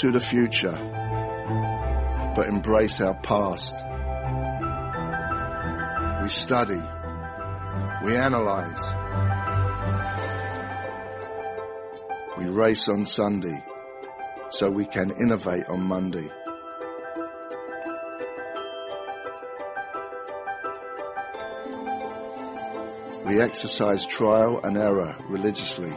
To the future, but embrace our past. We study. We analyze. We race on Sunday so we can innovate on Monday. We exercise trial and error religiously.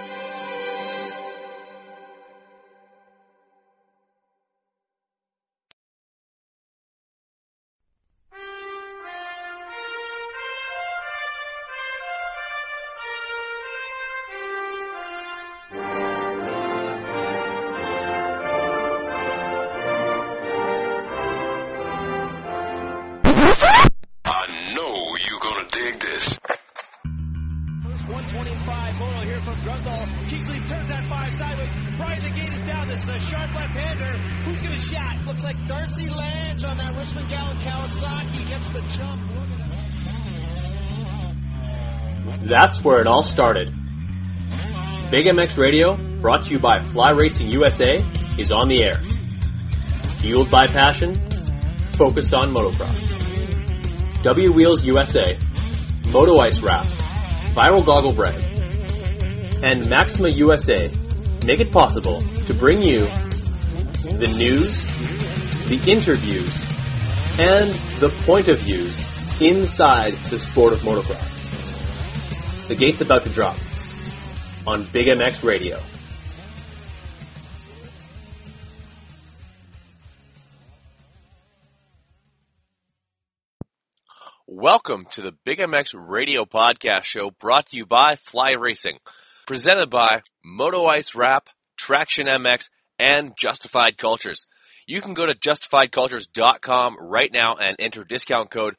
125 moto here from Grundle. Kingsley turns that five sideways. Brian, the gate is down. This is a sharp left-hander. Who's going to shot? Looks like Darcy Lange on that Richmond Gallon Kawasaki gets the jump. That's where it all started. Big MX Radio, brought to you by Fly Racing USA, is on the air. Fueled by passion, focused on motocross. W Wheels USA, Moto Ice Wrap, Viral Goggle Brand, and Maxima USA make it possible to bring you the news, the interviews, and the point of views inside the sport of motocross. The gate's about to drop on Big MX Radio. Welcome to the Big MX Radio Podcast Show brought to you by Fly Racing, presented by Moto Ice Wrap, Traction MX, and Justified Cultures. You can go to justifiedcultures.com right now and enter discount code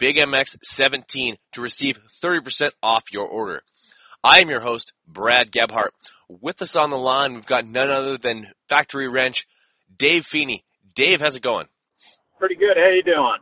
BigMX17 to receive 30% off your order. I am your host, Brad Gebhart. With us on the line, we've got none other than Factory Wrench, Dave Feeney. Dave, how's it going? Pretty good. How you doing?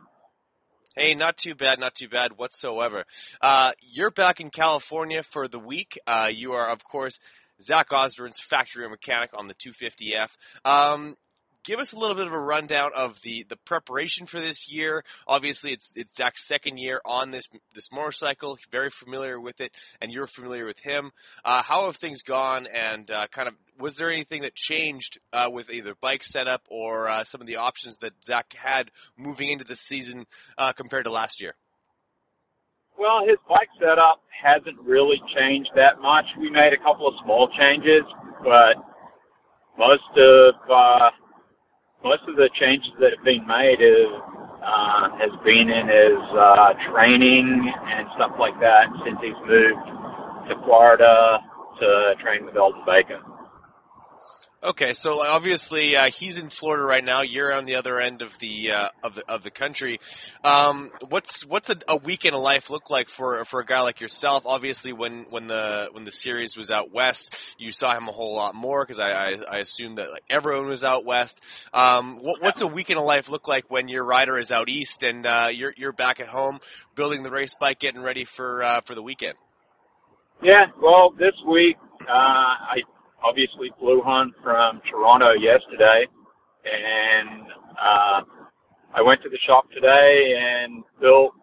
Hey, not too bad, not too bad whatsoever. Uh, you're back in California for the week. Uh, you are, of course, Zach Osborne's factory mechanic on the 250F. Um, give us a little bit of a rundown of the, the preparation for this year. Obviously, it's it's Zach's second year on this this motorcycle. Very familiar with it, and you're familiar with him. Uh, how have things gone? And uh, kind of was there anything that changed uh, with either bike setup or uh, some of the options that Zach had moving into the season uh, compared to last year? Well, his bike setup hasn't really changed that much. We made a couple of small changes, but most of uh, most of the changes that have been made is uh, has been in his uh, training and stuff like that since he's moved to Florida to train with Aldon Baker. Okay, so obviously uh, he's in Florida right now. You're on the other end of the uh, of the of the country. Um, what's what's a, a week in a life look like for for a guy like yourself? Obviously, when when the when the series was out west, you saw him a whole lot more because I, I I assume that like everyone was out west. Um, what, what's a week in a life look like when your rider is out east and uh, you're you're back at home building the race bike, getting ready for uh, for the weekend? Yeah, well, this week uh, I obviously flew home from Toronto yesterday, and uh, I went to the shop today and built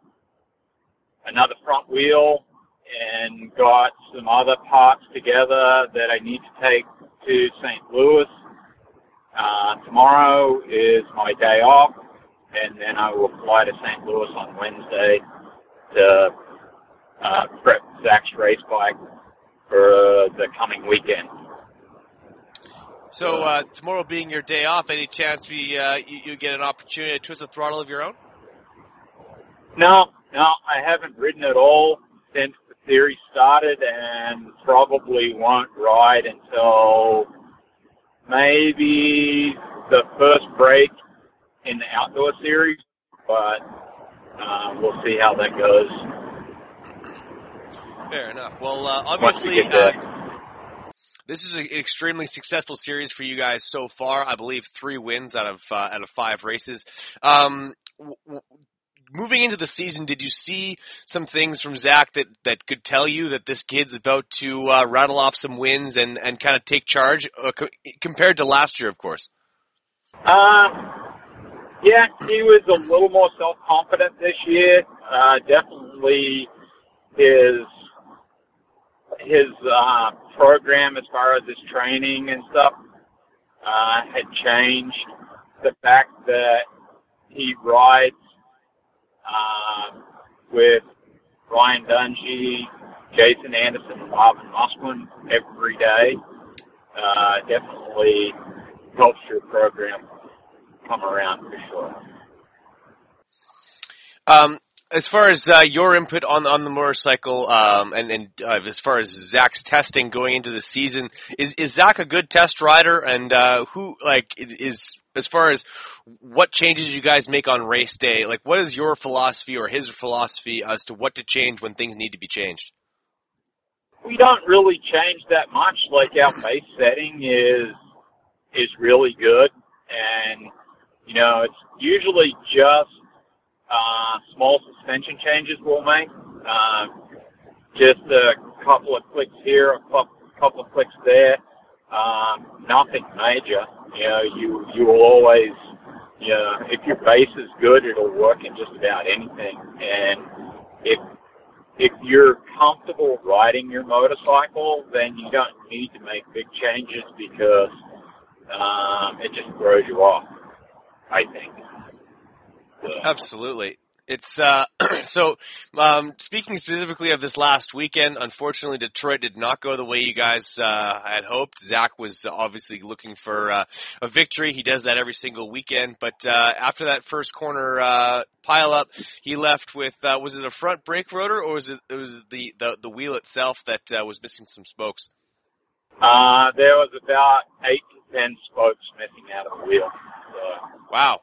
another front wheel and got some other parts together that I need to take to St. Louis. Uh, tomorrow is my day off, and then I will fly to St. Louis on Wednesday to uh, prep Zach's race bike for the coming weekend. So uh, tomorrow being your day off, any chance we uh, you, you get an opportunity to twist a throttle of your own? No, no, I haven't ridden at all since the series started, and probably won't ride until maybe the first break in the outdoor series. But uh, we'll see how that goes. Fair enough. Well, uh, obviously, uh, this is an extremely successful series for you guys so far. I believe three wins out of uh, out of five races. Um, w- w- moving into the season, did you see some things from Zach that, that could tell you that this kid's about to uh, rattle off some wins and, and kind of take charge uh, co- compared to last year, of course? Uh, yeah, he was a little more self-confident this year. Uh, definitely his his uh, program as far as his training and stuff uh, had changed. The fact that he rides um, with Ryan Dungey, Jason Anderson, and Marvin Musquin every day uh, definitely helps your program come around for sure. Um, as far as uh, your input on on the motorcycle, um, and and uh, as far as Zach's testing going into the season, is is Zach a good test rider? And uh, who like is as far as what changes you guys make on race day? Like, what is your philosophy or his philosophy as to what to change when things need to be changed? we don't really change that much. Like our base setting is is really good, and you know it's usually just uh, small suspension changes we'll make. Uh, just a couple of clicks here, a cou- couple of clicks there. Um, nothing major. You know, you you will always, you know, if your base is good, it'll work in just about anything. And if if you're comfortable riding your motorcycle, then you don't need to make big changes because um, it just throws you off. I think. So, Absolutely. It's uh, so. Um, speaking specifically of this last weekend, unfortunately, Detroit did not go the way you guys uh, had hoped. Zach was obviously looking for uh, a victory. He does that every single weekend. But uh, after that first corner uh, pile up, he left with uh, was it a front brake rotor or was it, it was the, the the wheel itself that uh, was missing some spokes? uh, there was about eight to ten spokes missing out of the wheel. So, Wow.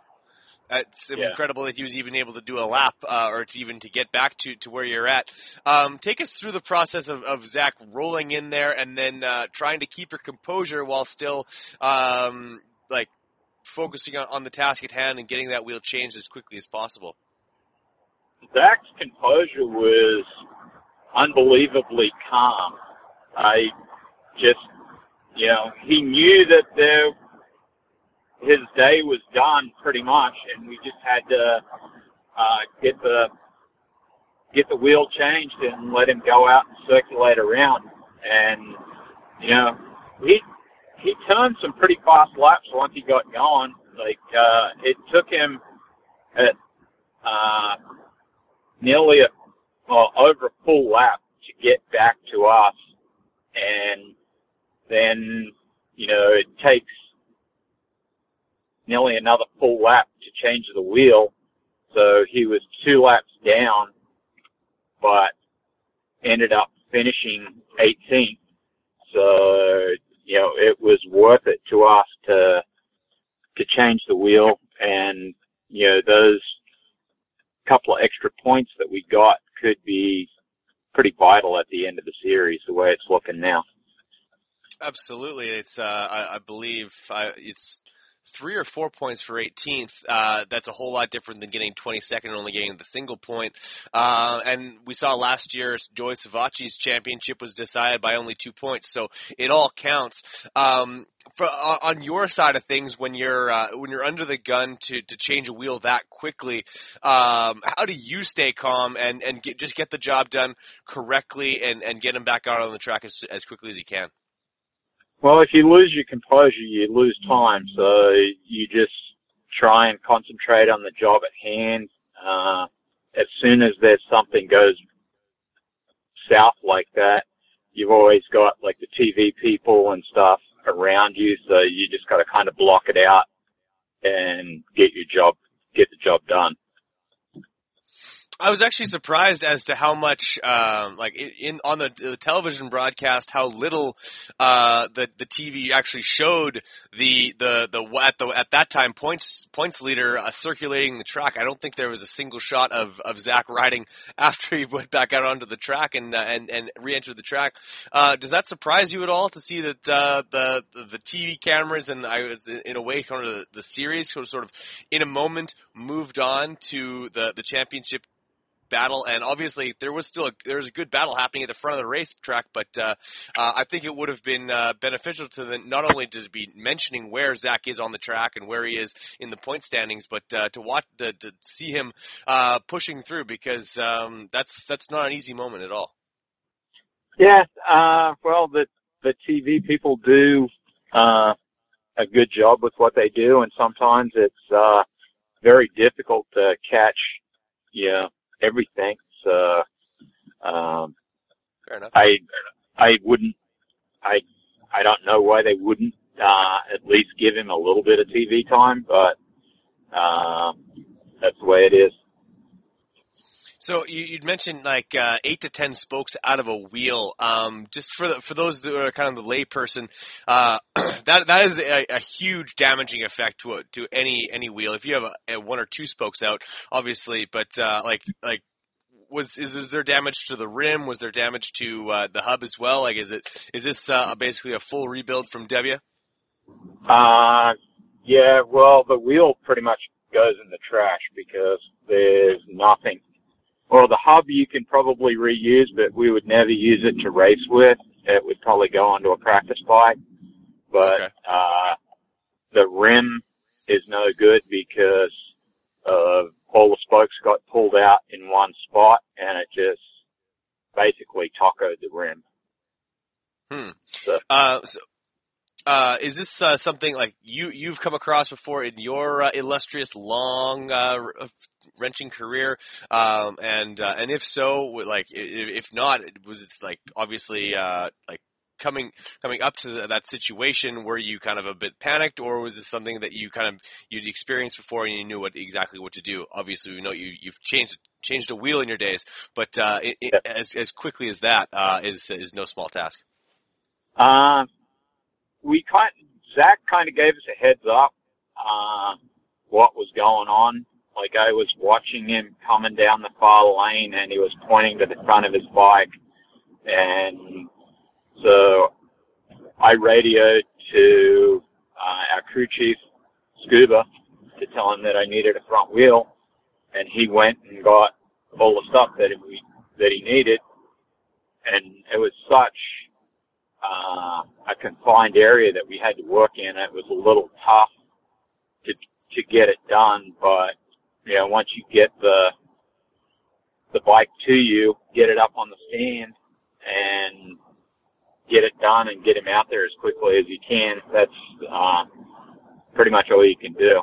It's Yeah. incredible that he was even able to do a lap, uh, or to even to get back to, to where you're at. Um, take us through the process of, of Zach rolling in there and then uh, trying to keep your composure while still um, like focusing on, on the task at hand and getting that wheel changed as quickly as possible. Zach's composure was unbelievably calm. I just, you know, he knew that there, his day was done pretty much, and we just had to uh, get the get the wheel changed and let him go out and circulate around. And you know, he he turned some pretty fast laps once he got going. Like uh, it took him at uh, nearly a, well, over a full lap to get back to us. And then, you know, it takes nearly another full lap to change the wheel. So he was two laps down, but ended up finishing 18th. So, you know, it was worth it to us to, to change the wheel and, you know, those couple of extra points that we got could be pretty vital at the end of the series, the way it's looking now. Absolutely, it's uh, I, I believe I, it's three or four points for 18th. Uh, that's a whole lot different than getting 22nd and only getting the single point. Uh, and we saw last year Joey Savatgy's championship was decided by only two points, so it all counts. Um, for, on your side of things, when you're uh, when you're under the gun to, to change a wheel that quickly, um, how do you stay calm and and get, just get the job done correctly and, and get him back out on the track as, as quickly as you can? Well, if you lose your composure, you lose time. So you just try and concentrate on the job at hand. Uh, as soon as there's something goes south like that, you've always got like the TV people and stuff around you. So you just got to kind of block it out and get your job, get the job done. I was actually surprised as to how much, um, like in on the, the television broadcast, how little uh, the the TV actually showed the the the at the at that time points points leader uh, circulating the track. I don't think there was a single shot of, of Zach riding after he went back out onto the track and uh, and and re-entered the track. Uh, does that surprise you at all to see that uh, the, the TV cameras and I was in a way kind of the, the series sort of in a moment moved on to the the championship battle, and obviously there was still a, there was a good battle happening at the front of the racetrack. But uh, uh, I think it would have been uh, beneficial to the, not only to be mentioning where Zach is on the track and where he is in the point standings, but uh, to watch to, to see him uh, pushing through because um, that's that's not an easy moment at all. Yeah, uh, well, the the TV people do a good job with what they do, and sometimes it's very difficult to catch, know, everything. So, um, Fair enough. I I wouldn't I I don't know why they wouldn't uh, at least give him a little bit of TV time, but um, that's the way it is. So you, you'd mentioned like uh, eight to ten spokes out of a wheel. Um, just for the, for those that are kind of the layperson, uh, that that is a, a huge damaging effect to a, to any any wheel. If you have a, a one or two spokes out, obviously, but uh, like like was is, is there damage to the rim? Was there damage to uh, the hub as well? Like is it is this uh, basically a full rebuild from Debia? Uh, yeah, well, the wheel pretty much goes in the trash because there's nothing. Well, the hub you can probably reuse, but we would never use it to race with. It would probably go onto a practice bike. But, Okay. uh, the rim is no good because, uh, all the spokes got pulled out in one spot and it just basically tacoed the rim. Hmm. So- Uh, so, uh, is this uh, something like you you've come across before in your uh, illustrious long uh, wrenching career? Um, and uh, and if so, like if not, was it like obviously uh, like coming coming up to the, that situation? Were you kind of a bit panicked, or was this something that you kind of you'd experienced before and you knew what exactly what to do? Obviously, we know you you've changed changed a wheel in your days, but uh, i i as as quickly as that uh, is is no small task. Uh, we kind Zach kind of gave us a heads up. Uh, what was going on. Like I was watching him coming down the far lane and he was pointing to the front of his bike. And so I radioed to uh, our crew chief, Scuba, to tell him that I needed a front wheel. And he went and got all the stuff that we, that he needed. And it was such uh, a confined area that we had to work in. It was a little tough to to get it done, but you know, once you get the the bike to you, get it up on the stand, and get it done and get him out there as quickly as you can. That's uh, pretty much all you can do.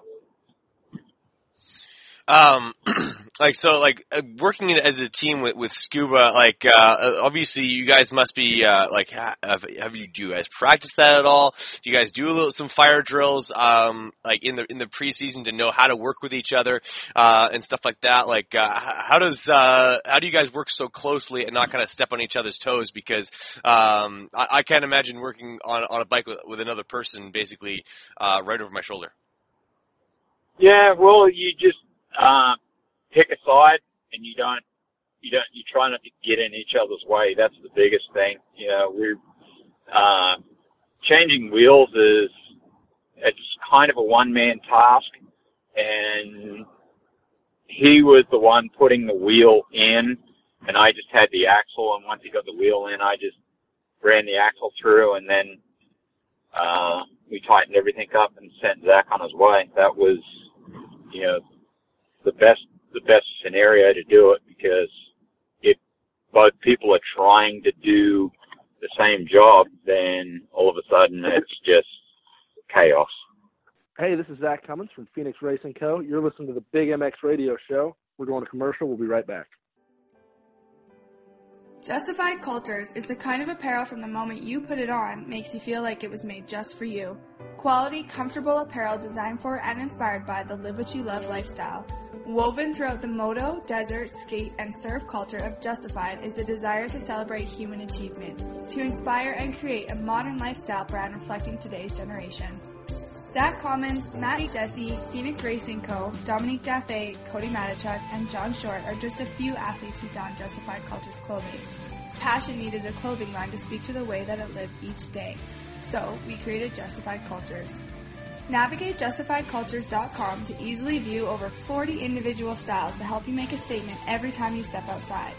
Um, like so, like uh, working as a team with, with Scuba, like uh, obviously you guys must be uh, like have, have you do you guys practice that at all? Do you guys do a little some fire drills, um, like in the in the preseason to know how to work with each other uh, and stuff like that? Like uh, how does uh, how do you guys work so closely and not kind of step on each other's toes? Because um, I, I can't imagine working on on a bike with, with another person basically uh, right over my shoulder. Yeah, well, you just uh, pick a side and you don't, you don't, you try not to get in each other's way. That's the biggest thing. You know, we're, uh, changing wheels is, it's kind of a one man task and he was the one putting the wheel in and I just had the axle and once he got the wheel in, I just ran the axle through and then, uh, we tightened everything up and sent Zach on his way. That was, you know, the best the best scenario to do it because if both people are trying to do the same job, then all of a sudden it's just chaos. Hey, this is Zach Commons from Phoenix Racing Co. You're listening to the Big MX Radio Show. We're going to commercial. We'll be right back. Justified Cultures is the kind of apparel from the moment you put it on makes you feel like it was made just for you. Quality, comfortable apparel designed for and inspired by the live what you love lifestyle. Woven throughout the moto, desert, skate, and surf culture of Justified is the desire to celebrate human achievement, to inspire and create a modern lifestyle brand reflecting today's generation. Zach Commons, Matty Jesse, Phoenix Racing Co., Dominique Daffé, Cody Matichuk, and John Short are just a few athletes who don Justified Cultures clothing. Passion needed a clothing line to speak to the way that it lived each day. So, we created Justified Cultures. Navigate justifiedcultures.com to easily view over 40 individual styles to help you make a statement every time you step outside.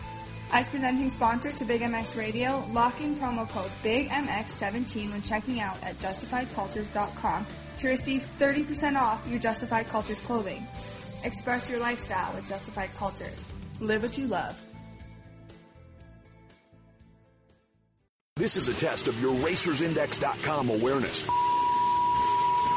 As presenting sponsor to Big MX Radio, lock in promo code BIGMX17 when checking out at justifiedcultures.com to receive 30% off your Justified Cultures clothing. Express your lifestyle with Justified Cultures. Live what you love. This is a test of your racersindex.com awareness.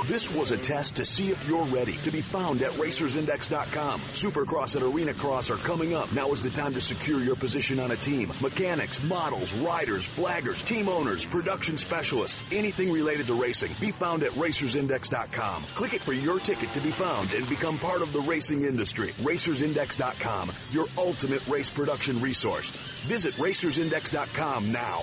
This was a test to see if you're ready to be found at racersindex.com. Supercross and Arena Cross are coming up. Now is the time to secure your position on a team. Mechanics, models, riders, flaggers, team owners, production specialists, anything related to racing. Be found at racersindex.com. Click it for your ticket to be found and become part of the racing industry. Racersindex.com, your ultimate race production resource. Visit racersindex.com now.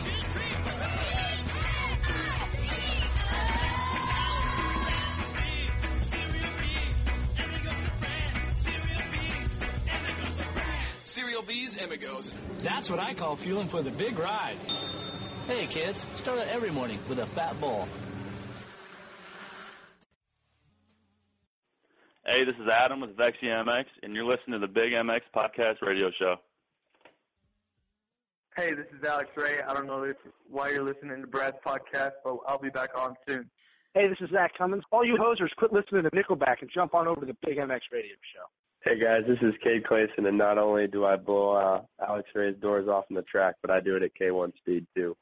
Cereal B's Amigos. That's what I call fueling for the big ride. Hey, kids, start out every morning with a fat bowl. Hey, this is Adam with Vexy MX, and you're listening to the Big MX Podcast Radio Show. Hey, this is Alex Ray. I don't know if, why you're listening to Brad's podcast, but I'll be back on soon. Hey, this is Zach Commons. All you hosers, quit listening to Nickelback and jump on over to the Big MX Radio Show. Hey guys, this is Cade Clason, and not only do I blow uh, Alex Ray's doors off in the track, but I do it at K1 speed too.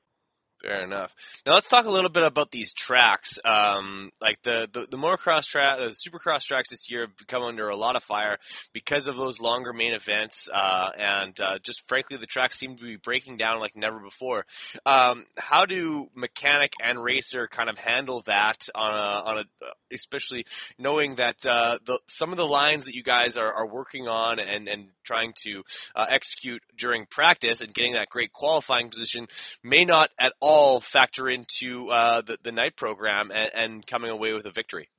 Fair enough. Now let's talk a little bit about these tracks. Um, like the, the, the motocross track, the supercross tracks this year have come under a lot of fire because of those longer main events, uh, and uh, just frankly, the tracks seem to be breaking down like never before. Um, how do mechanic and racer kind of handle that on a, on a especially knowing that uh, the, some of the lines that you guys are, are working on and, and trying to uh, execute during practice and getting that great qualifying position may not at all factor into uh, the, the night program and, and coming away with a victory.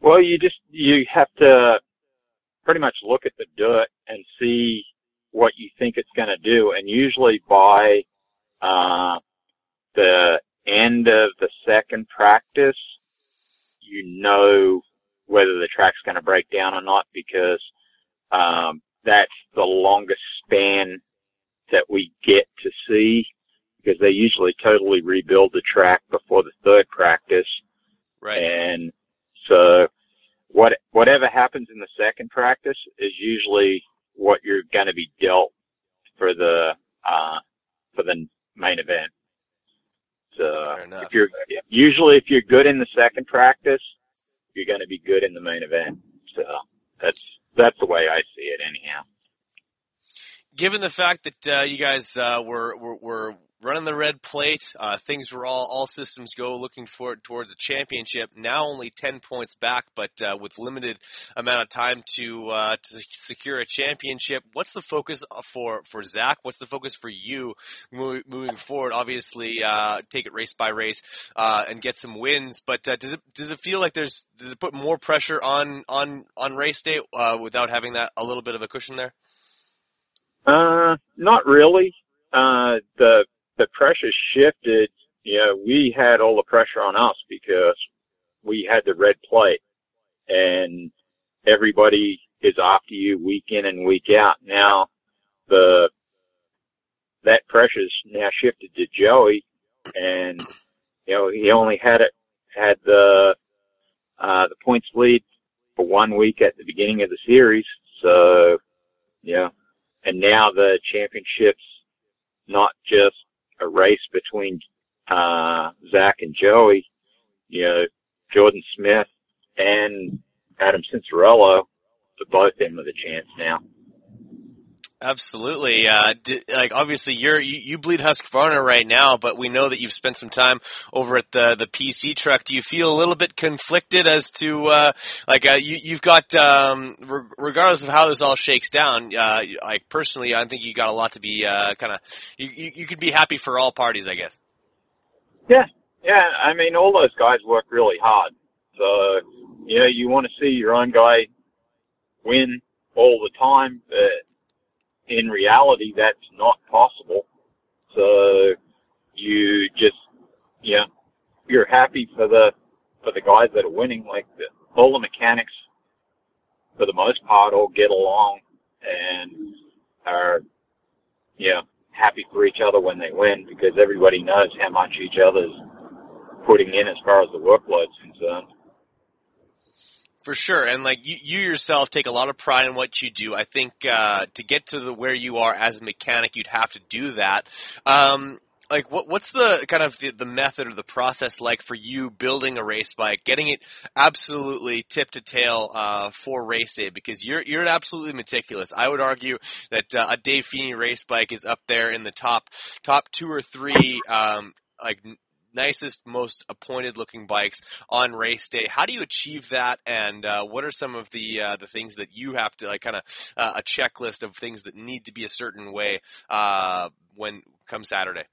Well, you just you have to pretty much look at the dirt and see what you think it's going to do, and usually by uh, the end of the second practice, you know whether the track's going to break down or not because um, that's the longest span that we get to see because they usually totally rebuild the track before the third practice. Right. And so what whatever happens in the second practice is usually what you're going to be dealt for the uh for the main event. So if you're usually if you're good in the second practice, you're going to be good in the main event. So that's that's the way I see it, anyhow. Given the fact that uh, you guys uh, were, were were running the red plate. Uh, things were all all systems go, looking for towards a championship. Now only ten points back, but uh, with limited amount of time to uh, to secure a championship. What's the focus for for Zach? What's the focus for you moving forward? Obviously, uh, take it race by race uh, and get some wins. But uh, does it does it feel like there's does it put more pressure on on on race day without having that a little bit of a cushion there? Uh, not really. Uh, the the pressure shifted, you know, we had all the pressure on us because we had the red plate and everybody is after you week in and week out. Now the, that pressure's now shifted to Joey and, you know, he only had it, had the, uh, the points lead for one week at the beginning of the series. So, yeah. And now the championship's not just a race between uh, Zach and Joey, you know, Jordan Smith and Adam Cianciarulo, both in with a chance now. Absolutely. Uh, like obviously you're, you, you bleed Husqvarna right now, but we know that you've spent some time over at the, the PC truck. Do you feel a little bit conflicted as to, uh, like, uh, you, you've got, um, re- regardless of how this all shakes down, uh, like personally, I think you got a lot to be, uh, kind of, you, you, you could be happy for all parties, I guess. Yeah. Yeah. I mean, all those guys work really hard. So, you know, you want to see your own guy win all the time, but in reality, that's not possible. So you just, yeah, you're happy for the, for the guys that are winning. Like the, all the mechanics, for the most part, all get along and are, yeah, happy for each other when they win because everybody knows how much each other's putting in as far as the workload's concerned. For sure, and like you, you yourself take a lot of pride in what you do. I think uh, to get to the where you are as a mechanic, you'd have to do that. Um, like what what's the kind of the, the, method or the process like for you building a race bike, getting it absolutely tip to tail uh, for race day? Because you're you're absolutely meticulous. I would argue that uh, a Dave Feeney race bike is up there in the top top two or three um, like nicest, most appointed looking bikes on race day. How do you achieve that? And uh, what are some of the uh, the things that you have to like kind of uh, a checklist of things that need to be a certain way uh, when come Saturday?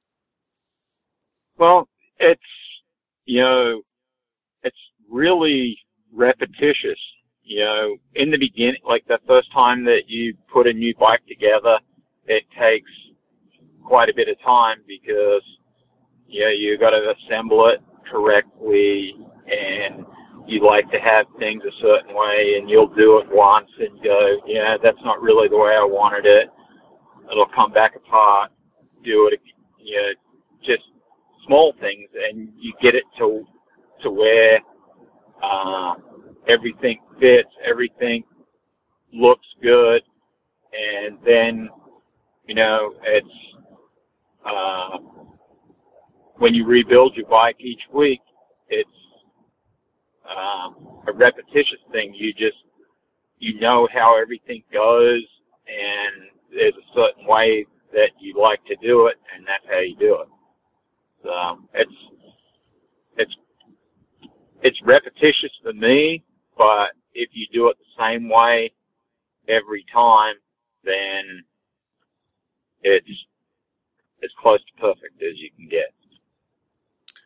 Well, it's you know, it's really repetitious. You know, in the beginning, like the first time that you put a new bike together, it takes quite a bit of time because know, you got to assemble it correctly and you like to have things a certain way and you'll do it once and go, yeah, that's not really the way I wanted it. It'll come back apart. Do it, you know, just small things and you get it to, to where, uh, everything fits, everything looks good. And then, you know, it's, uh, when you rebuild your bike each week, it's um, a repetitious thing. You just you know how everything goes, and there's a certain way that you like to do it, and that's how you do it. Um, it's it's it's repetitious for me, but if you do it the same way every time, then it's as close to perfect as you can get.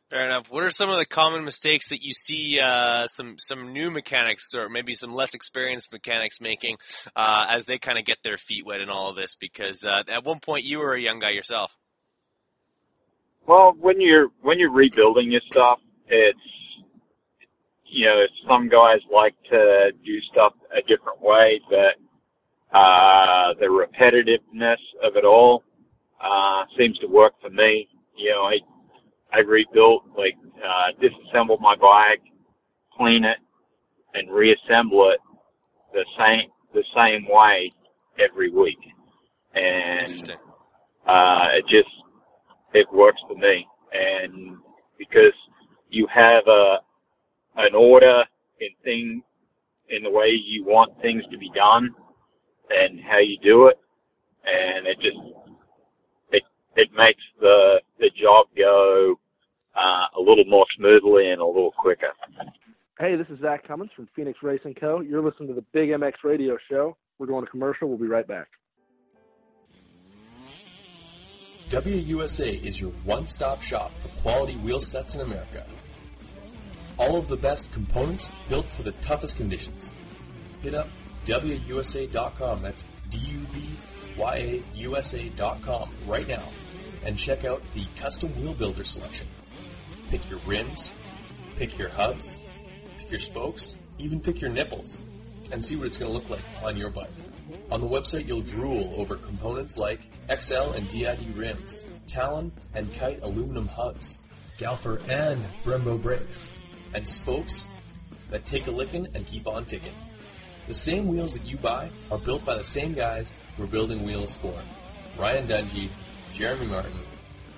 Fair enough. What are some of the common mistakes that you see uh, some some new mechanics or maybe some less experienced mechanics making uh, as they kind of get their feet wet in all of this? Because uh, at one point you were a young guy yourself. Well, when you're when you're rebuilding your stuff, it's you know some guys like to do stuff a different way, but uh, the repetitiveness of it all uh, seems to work for me. You know, I I rebuilt, like, uh, disassemble my bike, clean it, and reassemble it the same, the same way every week. And, uh, it just, it works for me. And because you have a, an order in thing, in the way you want things to be done and how you do it. And it just, it, it makes the, the job go uh, a little more smoothly and a little quicker. Hey, this is Zach Commons from Phoenix Racing Co. You're listening to the Big MX Radio Show. We're going to commercial. We'll be right back. WUSA is your one-stop shop for quality wheel sets in America. All of the best components built for the toughest conditions. Hit up WUSA.com. That's D-U-B-Y-A-U-S-A.com right now and check out the custom wheel builder selection. Pick your rims, pick your hubs, pick your spokes, even pick your nipples, and see what it's going to look like on your bike. On the website, you'll drool over components like Excel and DID rims, Talon and Kite aluminum hubs, Galfer and Brembo brakes, and spokes that take a licking and keep on ticking. The same wheels that you buy are built by the same guys we're building wheels for. Ryan Dungey, Jeremy Martin,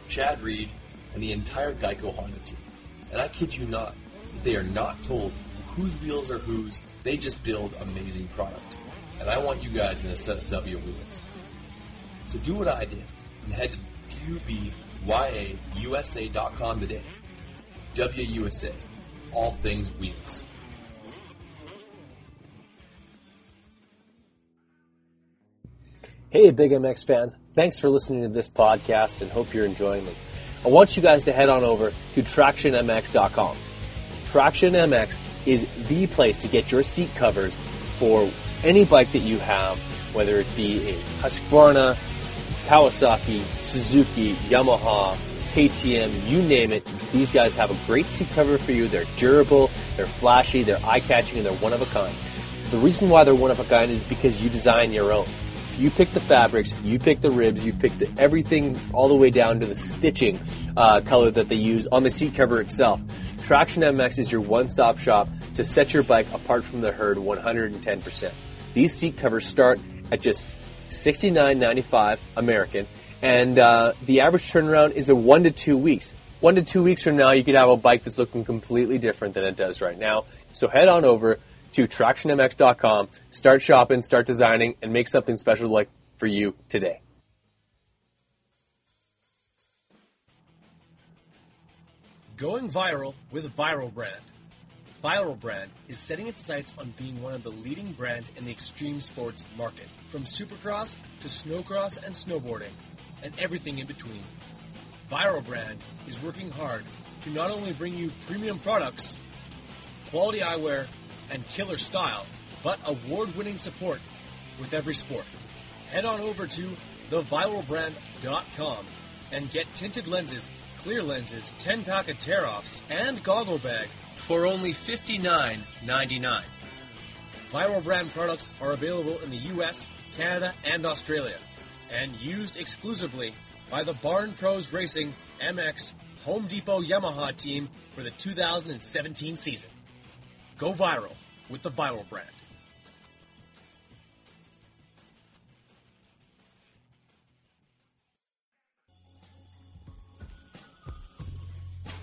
Chad Reed, and the entire Geico Honda team. And I kid you not, they are not told whose wheels are whose, they just build amazing product. And I want you guys in a set of W wheels. So do what I did and head to DubyaUSA.com today. WUSA, all things wheels. Hey, Big MX fans. Thanks for listening to this podcast and hope you're enjoying them. I want you guys to head on over to TractionMX.com. TractionMX is the place to get your seat covers for any bike that you have, whether it be a Husqvarna, Kawasaki, Suzuki, Yamaha, KTM, you name it. These guys have a great seat cover for you. They're durable, they're flashy, they're eye-catching, and they're one of a kind. The reason why they're one of a kind is because you design your own. You pick the fabrics, you pick the ribs, you pick the, everything all the way down to the stitching uh, color that they use on the seat cover itself. Traction MX is your one-stop shop to set your bike apart from the herd 110%. These seat covers start at just $69.95 American, and uh, the average turnaround is a one to two weeks. One to two weeks from now, you could have a bike that's looking completely different than it does right now. So head on over to tractionmx.com, start shopping, start designing, and make something special like for you today. Going viral with Viral Brand. Viral Brand is setting its sights on being one of the leading brands in the extreme sports market, from supercross to snowcross and snowboarding, and everything in between. Viral Brand is working hard to not only bring you premium products, quality eyewear, and killer style, but award winning support with every sport. Head on over to theviralbrand.com and get tinted lenses, clear lenses, 10 pack of tear offs, and goggle bag for only $59.99. Viral Brand products are available in the US, Canada, and Australia, and used exclusively by the Barn Pros Racing MX Home Depot Yamaha team for the 2017 season. Go viral with the Viral brand.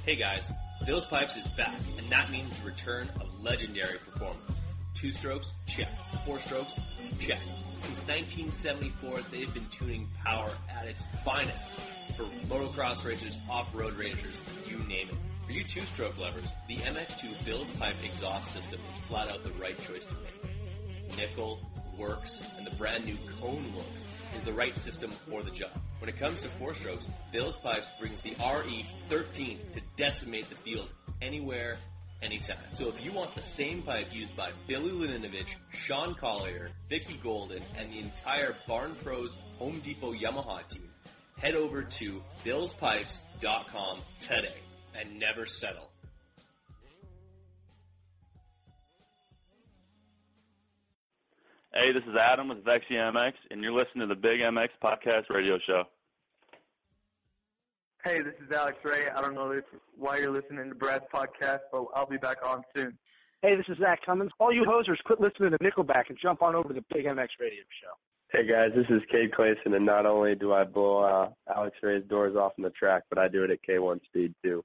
Hey guys, Bill's Pipes is back, and that means the return of legendary performance. Two strokes, check. Four strokes, check. Since 1974, they've been tuning power at its finest for motocross racers, off-road racers, you name it. For you two-stroke lovers, the MX2 Bill's Pipe exhaust system is flat out the right choice to make. Nickel, works, and the brand new cone look is the right system for the job. When it comes to four strokes, Bill's Pipes brings the RE13 to decimate the field anywhere, anytime. So if you want the same pipe used by Billy Laninovich, Sean Collier, Vicki Golden, and the entire Barn Pros Home Depot Yamaha team, head over to billspipes.com today and never settle. Hey, this is Adam with Vexy MX, and you're listening to the Big MX Podcast Radio Show. Hey, this is Alex Ray. I don't know if, why you're listening to Brad's podcast, but I'll be back on soon. Hey, this is Zach Commons. All you hosers, quit listening to Nickelback and jump on over to the Big MX Radio Show. Hey guys, this is Cade Clason, and not only do I blow uh, Alex Ray's doors off in the track, but I do it at K1 speed too.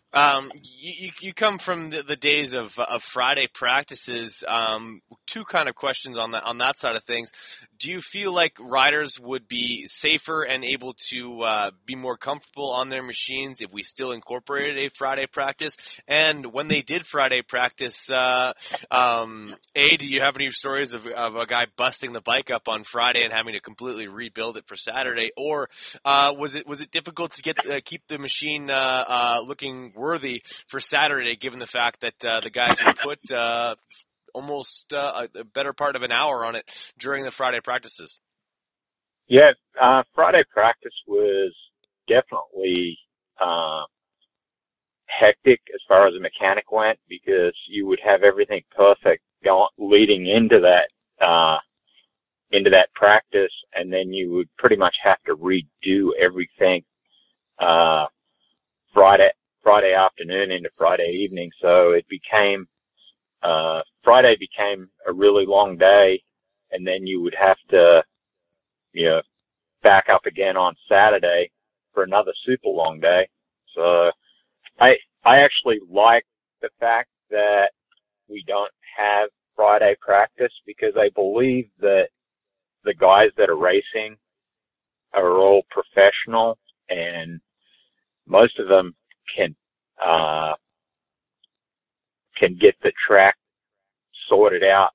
Um, you, you come from the, the days of, of Friday practices. Um, two kind of questions on that on that side of things. Do you feel like riders would be safer and able to uh, be more comfortable on their machines if we still incorporated a Friday practice? And when they did Friday practice, uh, um, a do you have any stories of, of a guy busting the bike up on Friday and having to completely rebuild it for Saturday, or uh, was it was it difficult to get uh, keep the machine uh, uh, looking worthy for Saturday, given the fact that uh, the guys put uh, almost uh, a better part of an hour on it during the Friday practices. Yeah, uh, Friday practice was definitely uh, hectic as far as the mechanic went because you would have everything perfect going, leading into that uh, into that practice, and then you would pretty much have to redo everything uh, Friday Friday afternoon into Friday evening. So it became, uh, Friday became a really long day and then you would have to, you know, back up again on Saturday for another super long day. So I, I actually like the fact that we don't have Friday practice because I believe that the guys that are racing are all professional and most of them can uh, can get the track sorted out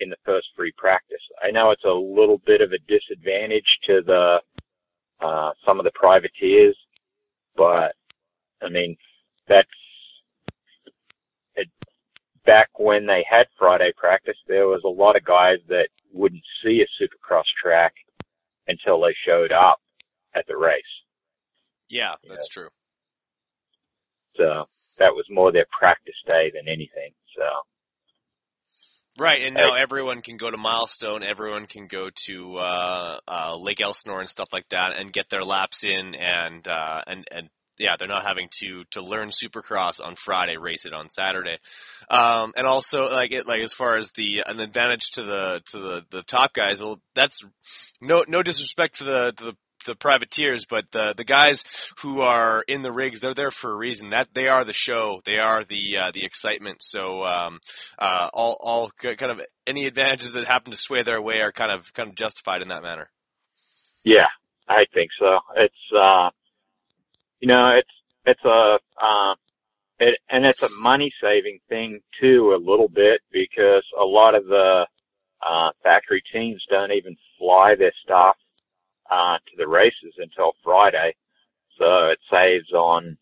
in the first free practice. I know it's a little bit of a disadvantage to the uh, some of the privateers, but I mean that's it, back when they had Friday practice. There was a lot of guys that wouldn't see a Supercross track until they showed up at the race. Yeah, that's true. So that was more their practice day than anything. So. Right, and now everyone can go to Milestone. Everyone can go to uh, uh, Lake Elsinore and stuff like that, and get their laps in, and uh, and and yeah, they're not having to to learn Supercross on Friday, race it on Saturday, um, and also like it like as far as the an advantage to the to the the top guys. Well, that's no no disrespect to the to the the privateers, but the the guys who are in the rigs, they're there for a reason. That they are the show, they are the uh, the excitement. So um, uh, all all kind of any advantages that happen to sway their way are kind of kind of justified in that manner. Yeah, I think so. It's uh, you know, it's it's a uh, it, and it's a money saving thing too, a little bit because a lot of the uh, factory teams don't even fly their stuff uh, to the races until Friday. So it saves on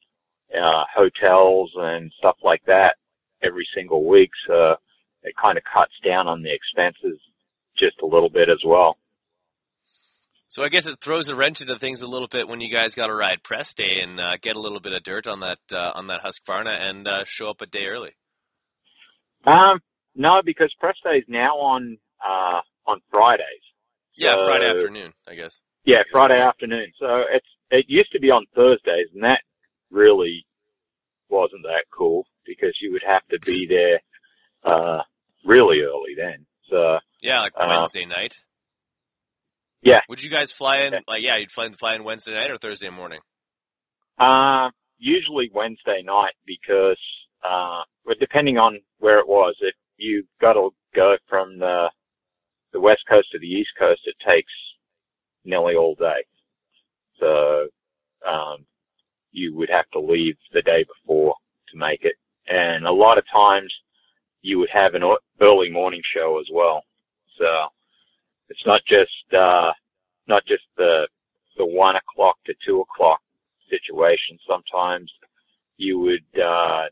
uh, hotels and stuff like that every single week. So it kind of cuts down on the expenses just a little bit as well. So I guess it throws a wrench into things a little bit when you guys got to ride press day and uh, get a little bit of dirt on that uh, on that Husqvarna and uh, show up a day early. Um, no, because press day is now on uh, on Fridays. Yeah, So- Friday afternoon, I guess. Yeah, Friday afternoon. So it's it used to be on Thursdays, and that really wasn't that cool because you would have to be there uh really early then. So Yeah, like uh, Wednesday night. Yeah. Would you guys fly in? Like, yeah, you'd fly in, fly in Wednesday night or Thursday morning. Uh, usually Wednesday night because, uh, well, depending on where it was, if you got to go from the the west coast to the east coast, it takes nearly all day. So, um, you would have to leave the day before to make it. And a lot of times you would have an early morning show as well. So it's not just, uh, not just the, the one o'clock to two o'clock situation. Sometimes you would, uh,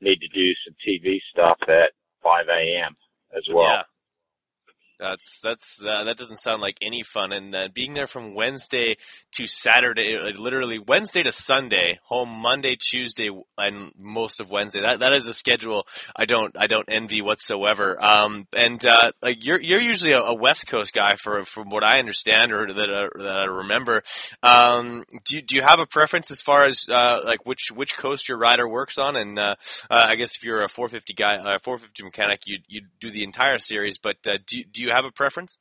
need to do some TV stuff at 5 a.m. as well. Yeah. That's that's uh, that doesn't sound like any fun. And uh, being there from Wednesday to Saturday, uh, literally Wednesday to Sunday, home Monday, Tuesday, and most of Wednesday. That that is a schedule I don't I don't envy whatsoever. Um, and uh, like you're you're usually a, a, West Coast guy for from what I understand or that uh, that I remember. Um, do do you have a preference as far as uh, like which which coast your rider works on? And uh, I guess if you're a 450 guy, a 450 mechanic, you you do the entire series. But do do you have a preference?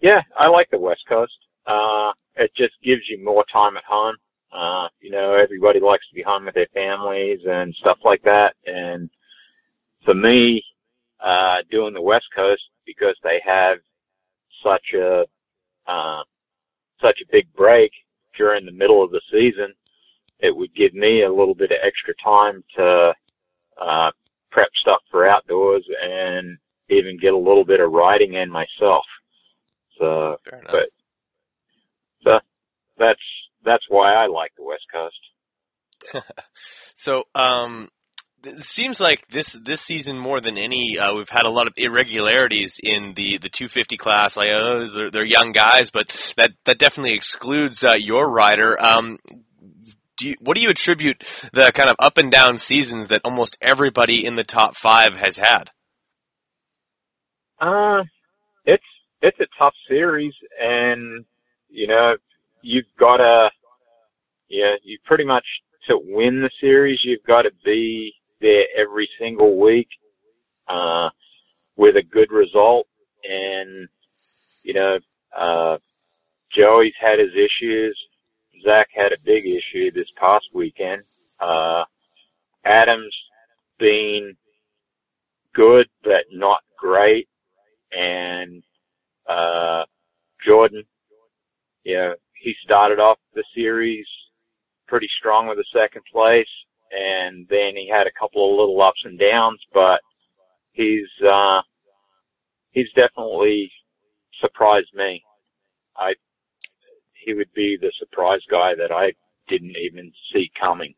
Yeah, I like the West Coast. Uh, it just gives you more time at home. Uh, you know, everybody likes to be home with their families and stuff like that. And for me, uh, doing the West Coast because they have such a, uh, such a big break during the middle of the season, it would give me a little bit of extra time to, uh, prep stuff for outdoors and even get a little bit of riding in myself. So, but so that's that's why I like the West Coast. so, um, it seems like this this season more than any, uh, we've had a lot of irregularities in the, the 250 class. Like, uh, they're, they're young guys, but that that definitely excludes uh, your rider. Um, do you, what do you attribute the kind of up and down seasons that almost everybody in the top five has had? Uh, it's it's a tough series, and you know you've got to, yeah, you pretty much to win the series, you've got to be there every single week, uh, with a good result, and you know, uh, Joey's had his issues. Zach had a big issue this past weekend. Uh, Adams been good, but not great and uh, Jordan, know, he started off the series pretty strong with a second place, and then he had a couple of little ups and downs, but he's uh, he's definitely surprised me. I he would be the surprise guy that I didn't even see coming.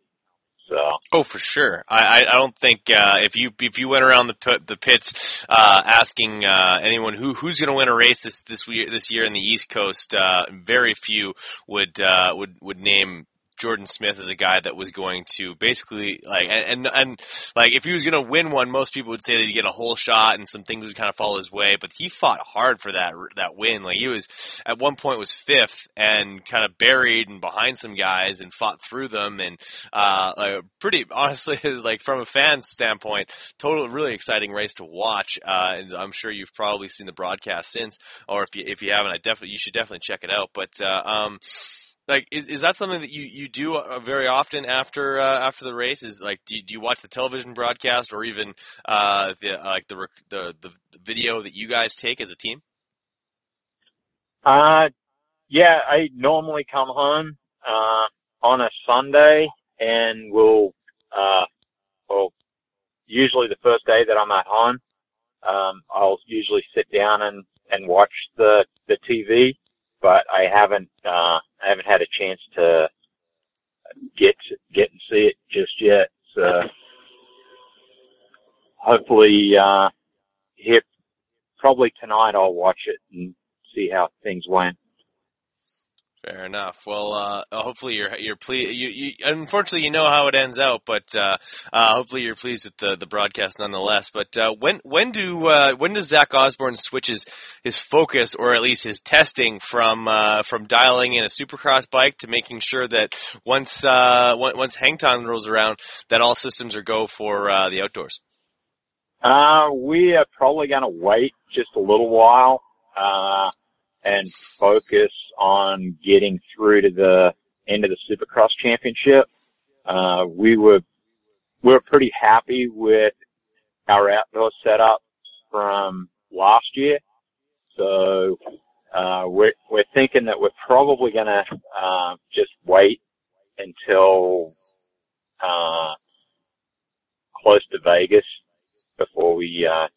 So. Oh, for sure. I, I don't think uh, if you if you went around the the pits uh, asking uh, anyone who who's going to win a race this this year this year in the East Coast, uh, very few would uh, would would name Jordan Smith is a guy that was going to basically like and and, and like if he was going to win one, most people would say that he'd get a whole shot and some things would kind of fall his way. But he fought hard for that that win. Like he was at one point was fifth and kind of buried and behind some guys and fought through them and uh, like pretty honestly like from a fan standpoint, total really exciting race to watch. Uh, and I'm sure you've probably seen the broadcast since, or if you if you haven't, I definitely you should definitely check it out. But uh, um like is, is that something that you you do uh, very often after uh, after the race? Is like do you, do you watch the television broadcast or even uh, the uh, like the, the the video that you guys take as a team? Uh, yeah, I normally come home uh, on a Sunday and we'll uh, well usually the first day that I'm at home, um, I'll usually sit down and and watch the the TV but I haven't uh, I haven't had a chance to get get and see it just yet. So hopefully, uh, here probably tonight I'll watch it and see how things went. Fair enough. Well, uh, hopefully you're you're pleased. You, you, unfortunately, you know how it ends out, but uh, uh, hopefully you're pleased with the, the broadcast nonetheless. But uh, when when do uh, when does Zach Osborne switch his, his focus, or at least his testing, from uh, from dialing in a Supercross bike to making sure that once once Hangtown rolls around, that all systems are go for the outdoors? we are probably going to wait just a little while and focus on getting through to the end of the Supercross Championship. uh, we were we were pretty happy with our outdoor setup from last year. So uh, we're we're thinking that we're probably to uh, just wait until uh, close to Vegas before we uh,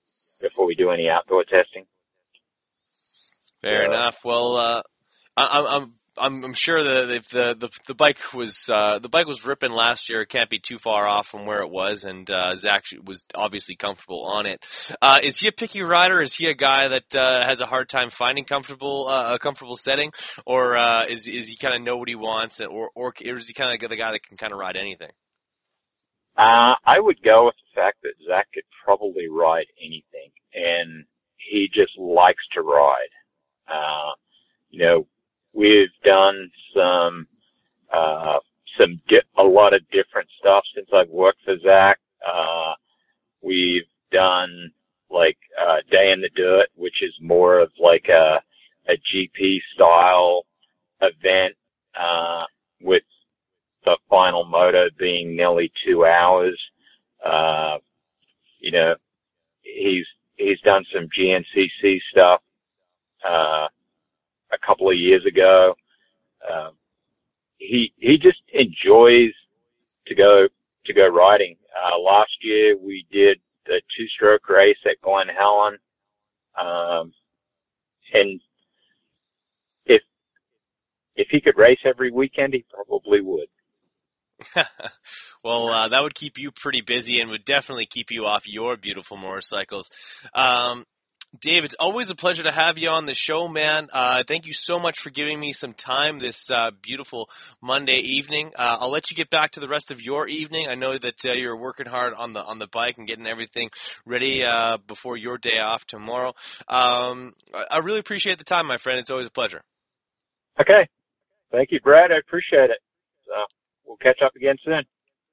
before we do any outdoor testing. Fair Yeah. enough. Well, uh, I, I'm I'm I'm sure that if the the the bike was uh, the bike was ripping last year, it can't be too far off from where it was, and uh, Zach was obviously comfortable on it. Uh, is he a picky rider? Is he a guy that uh, has a hard time finding comfortable uh, a comfortable setting, or uh, is is he kind of know what he wants, or or is he kind of the guy that can kind of ride anything? Uh, I would go with the fact that Zach could probably ride anything, and he just likes to ride. Uh, you know, we've done some, uh, some di- a lot of different stuff since I've worked for Zach. Uh, we've done like, uh, Day in the Dirt, which is more of like a, a GP style event, uh, with the final moto being nearly two hours. Uh, you know, he's, he's done some GNCC stuff, uh, a couple of years ago. Um, he, he just enjoys to go, to go riding. Uh, last year we did the two stroke race at Glen Helen. Um, and if, if he could race every weekend, he probably would. well, uh, that would keep you pretty busy and would definitely keep you off your beautiful motorcycles. Um, Dave, it's always a pleasure to have you on the show, man. Uh, thank you so much for giving me some time this uh, beautiful Monday evening. Uh, I'll let you get back to the rest of your evening. I know that uh, you're working hard on the on the bike and getting everything ready uh, before your day off tomorrow. Um, I, I really appreciate the time, my friend. It's always a pleasure. Okay. Thank you, Brad. I appreciate it. So we'll catch up again soon.